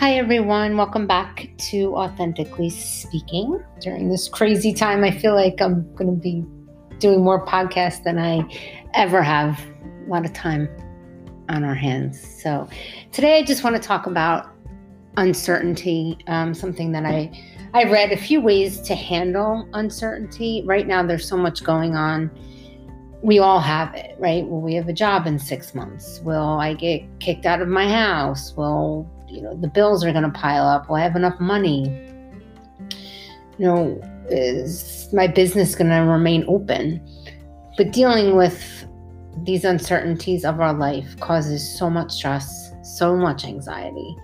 Hi, everyone. Welcome back to Authentically Speaking. During this crazy time, I feel like I'm going to be doing more podcasts than I ever have. A lot of time on our hands. So, today I just want to talk about uncertainty, um, something that I I read a few ways to handle uncertainty. Right now, there's so much going on. We all have it, right? Will we have a job in six months? Will I get kicked out of my house? Will you know the bills are going to pile up? Will I have enough money? You know, is my business going to remain open? But dealing with these uncertainties of our life causes so much stress, so much anxiety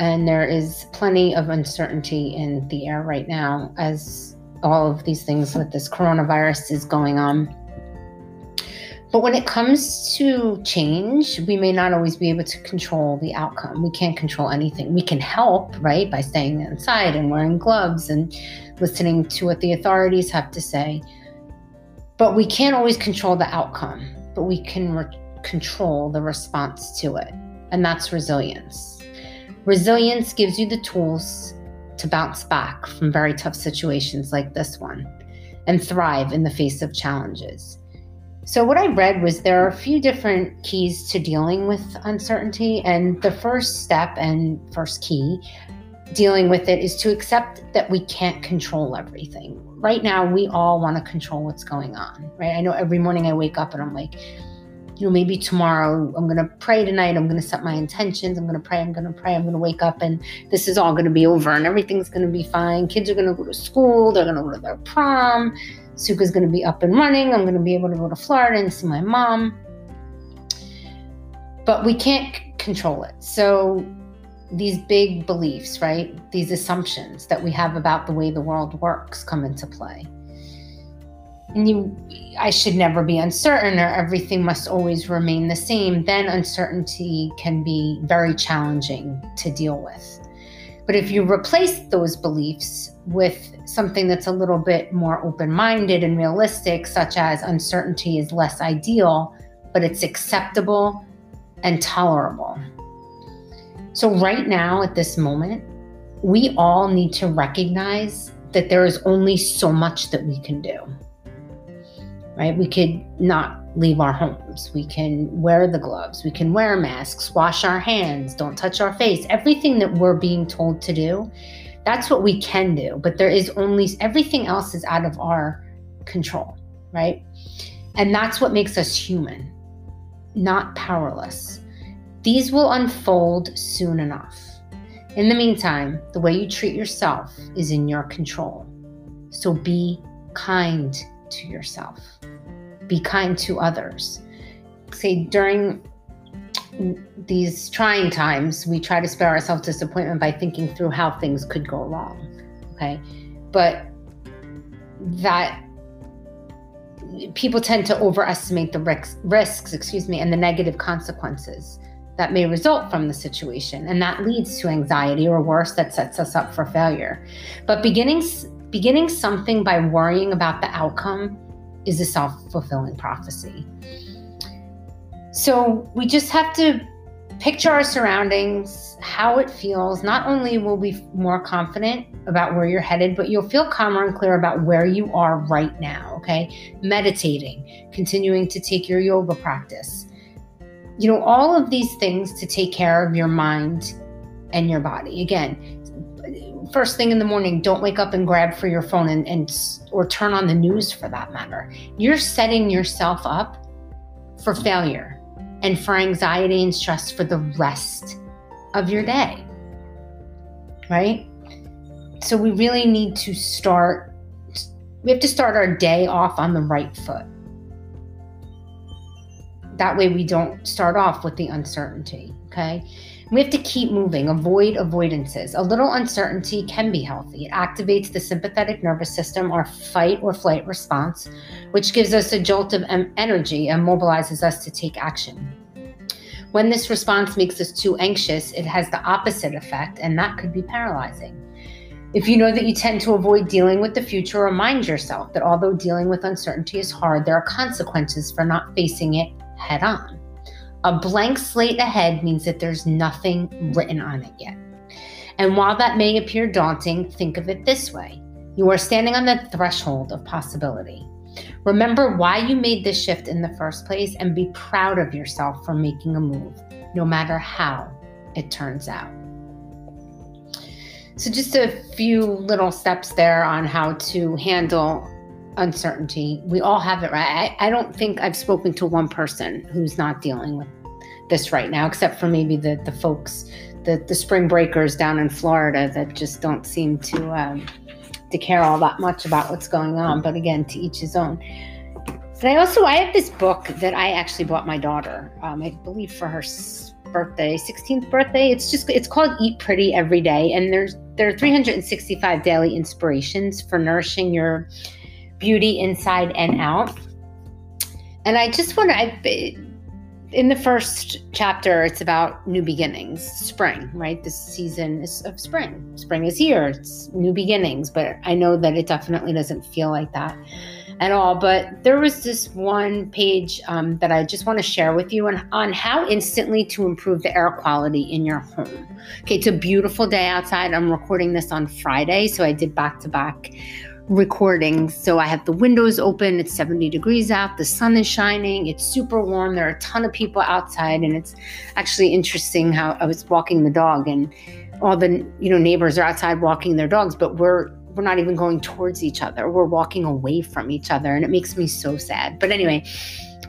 and there is plenty of uncertainty in the air right now as all of these things with this coronavirus is going on. But when it comes to change, we may not always be able to control the outcome. We can't control anything. We can help, right, by staying inside and wearing gloves and listening to what the authorities have to say. But we can't always control the outcome, but we can re- control the response to it. And that's resilience. Resilience gives you the tools to bounce back from very tough situations like this one and thrive in the face of challenges. So, what I read was there are a few different keys to dealing with uncertainty. And the first step and first key dealing with it is to accept that we can't control everything. Right now, we all want to control what's going on, right? I know every morning I wake up and I'm like, you know, maybe tomorrow I'm going to pray tonight. I'm going to set my intentions. I'm going to pray. I'm going to pray. I'm going to wake up and this is all going to be over and everything's going to be fine. Kids are going to go to school. They're going to go to their prom. Suka's going to be up and running. I'm going to be able to go to Florida and see my mom. But we can't control it. So these big beliefs, right? These assumptions that we have about the way the world works come into play and you I should never be uncertain or everything must always remain the same, then uncertainty can be very challenging to deal with. But if you replace those beliefs with something that's a little bit more open minded and realistic, such as uncertainty is less ideal, but it's acceptable and tolerable. So, right now, at this moment, we all need to recognize that there is only so much that we can do right? We could not leave our homes. We can wear the gloves. We can wear masks, wash our hands, don't touch our face. Everything that we're being told to do, that's what we can do. But there is only everything else is out of our control, right? And that's what makes us human, not powerless. These will unfold soon enough. In the meantime, the way you treat yourself is in your control. So be kind to yourself. Be kind to others. Say during these trying times, we try to spare ourselves disappointment by thinking through how things could go wrong. Okay. But that people tend to overestimate the risks, risks, excuse me, and the negative consequences that may result from the situation. And that leads to anxiety or worse, that sets us up for failure. But beginning beginning something by worrying about the outcome is a self fulfilling prophecy. So we just have to picture our surroundings, how it feels. Not only will we be more confident about where you're headed, but you'll feel calmer and clear about where you are right now. Okay. Meditating, continuing to take your yoga practice. You know, all of these things to take care of your mind and your body. Again, first thing in the morning don't wake up and grab for your phone and, and or turn on the news for that matter. You're setting yourself up for failure and for anxiety and stress for the rest of your day right? So we really need to start we have to start our day off on the right foot. That way we don't start off with the uncertainty okay we have to keep moving, avoid avoidances. A little uncertainty can be healthy. It activates the sympathetic nervous system, our fight or flight response, which gives us a jolt of energy and mobilizes us to take action. When this response makes us too anxious, it has the opposite effect, and that could be paralyzing. If you know that you tend to avoid dealing with the future, remind yourself that although dealing with uncertainty is hard, there are consequences for not facing it head on. A blank slate ahead means that there's nothing written on it yet. And while that may appear daunting, think of it this way you are standing on the threshold of possibility. Remember why you made this shift in the first place and be proud of yourself for making a move, no matter how it turns out. So, just a few little steps there on how to handle uncertainty. We all have it, right? I, I don't think I've spoken to one person who's not dealing with this right now, except for maybe the, the folks, the, the spring breakers down in Florida that just don't seem to um, to care all that much about what's going on. But again, to each his own. But I also I have this book that I actually bought my daughter. Um, I believe for her birthday, 16th birthday. It's just it's called Eat Pretty Every Day, and there's there are 365 daily inspirations for nourishing your beauty inside and out. And I just want to in the first chapter, it's about new beginnings, spring, right? This season is of spring. Spring is here, it's new beginnings, but I know that it definitely doesn't feel like that at all. But there was this one page um, that I just want to share with you on, on how instantly to improve the air quality in your home. Okay, it's a beautiful day outside. I'm recording this on Friday, so I did back to back recording. So I have the windows open, it's 70 degrees out, the sun is shining, it's super warm. There are a ton of people outside, and it's actually interesting how I was walking the dog and all the you know neighbors are outside walking their dogs, but we're we're not even going towards each other. We're walking away from each other, and it makes me so sad. But anyway,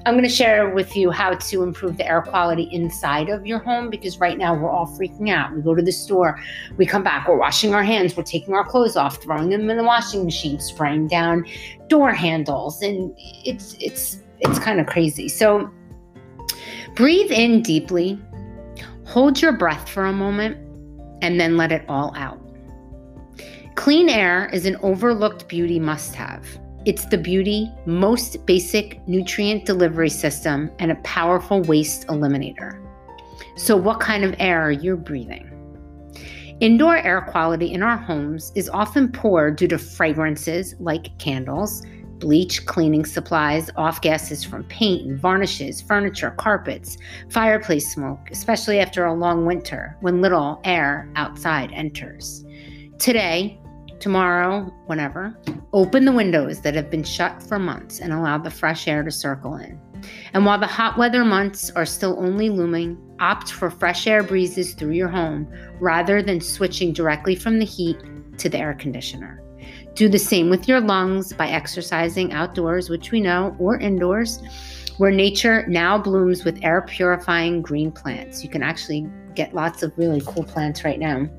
I'm going to share with you how to improve the air quality inside of your home because right now we're all freaking out. We go to the store, we come back, we're washing our hands, we're taking our clothes off, throwing them in the washing machine, spraying down door handles, and it's it's it's kind of crazy. So breathe in deeply, hold your breath for a moment, and then let it all out. Clean air is an overlooked beauty must have. It's the beauty, most basic nutrient delivery system, and a powerful waste eliminator. So, what kind of air are you breathing? Indoor air quality in our homes is often poor due to fragrances like candles, bleach, cleaning supplies, off gases from paint and varnishes, furniture, carpets, fireplace smoke, especially after a long winter when little air outside enters. Today, tomorrow, whenever, open the windows that have been shut for months and allow the fresh air to circle in. And while the hot weather months are still only looming, opt for fresh air breezes through your home rather than switching directly from the heat to the air conditioner. Do the same with your lungs by exercising outdoors, which we know, or indoors, where nature now blooms with air purifying green plants. You can actually get lots of really cool plants right now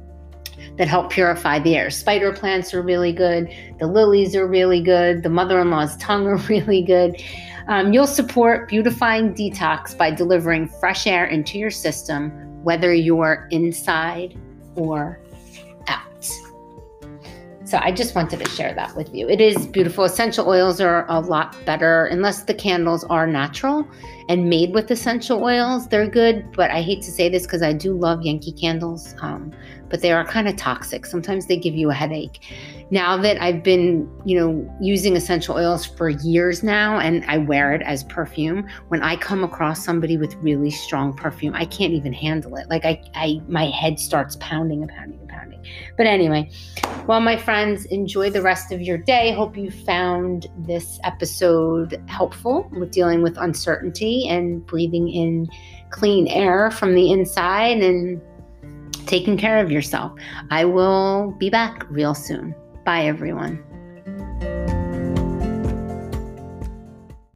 that help purify the air. Spider plants are really good. The lilies are really good. The mother in law's tongue are really good. Um, you'll support beautifying detox by delivering fresh air into your system, whether you're inside or. So I just wanted to share that with you. It is beautiful. Essential oils are a lot better, unless the candles are natural and made with essential oils. They're good, but I hate to say this because I do love Yankee candles. Um, but they are kind of toxic. Sometimes they give you a headache. Now that I've been, you know, using essential oils for years now and I wear it as perfume, when I come across somebody with really strong perfume, I can't even handle it. Like I I my head starts pounding and pounding and pounding. But anyway, well my friends, enjoy the rest of your day. Hope you found this episode helpful with dealing with uncertainty and breathing in clean air from the inside and taking care of yourself. I will be back real soon. Bye, everyone.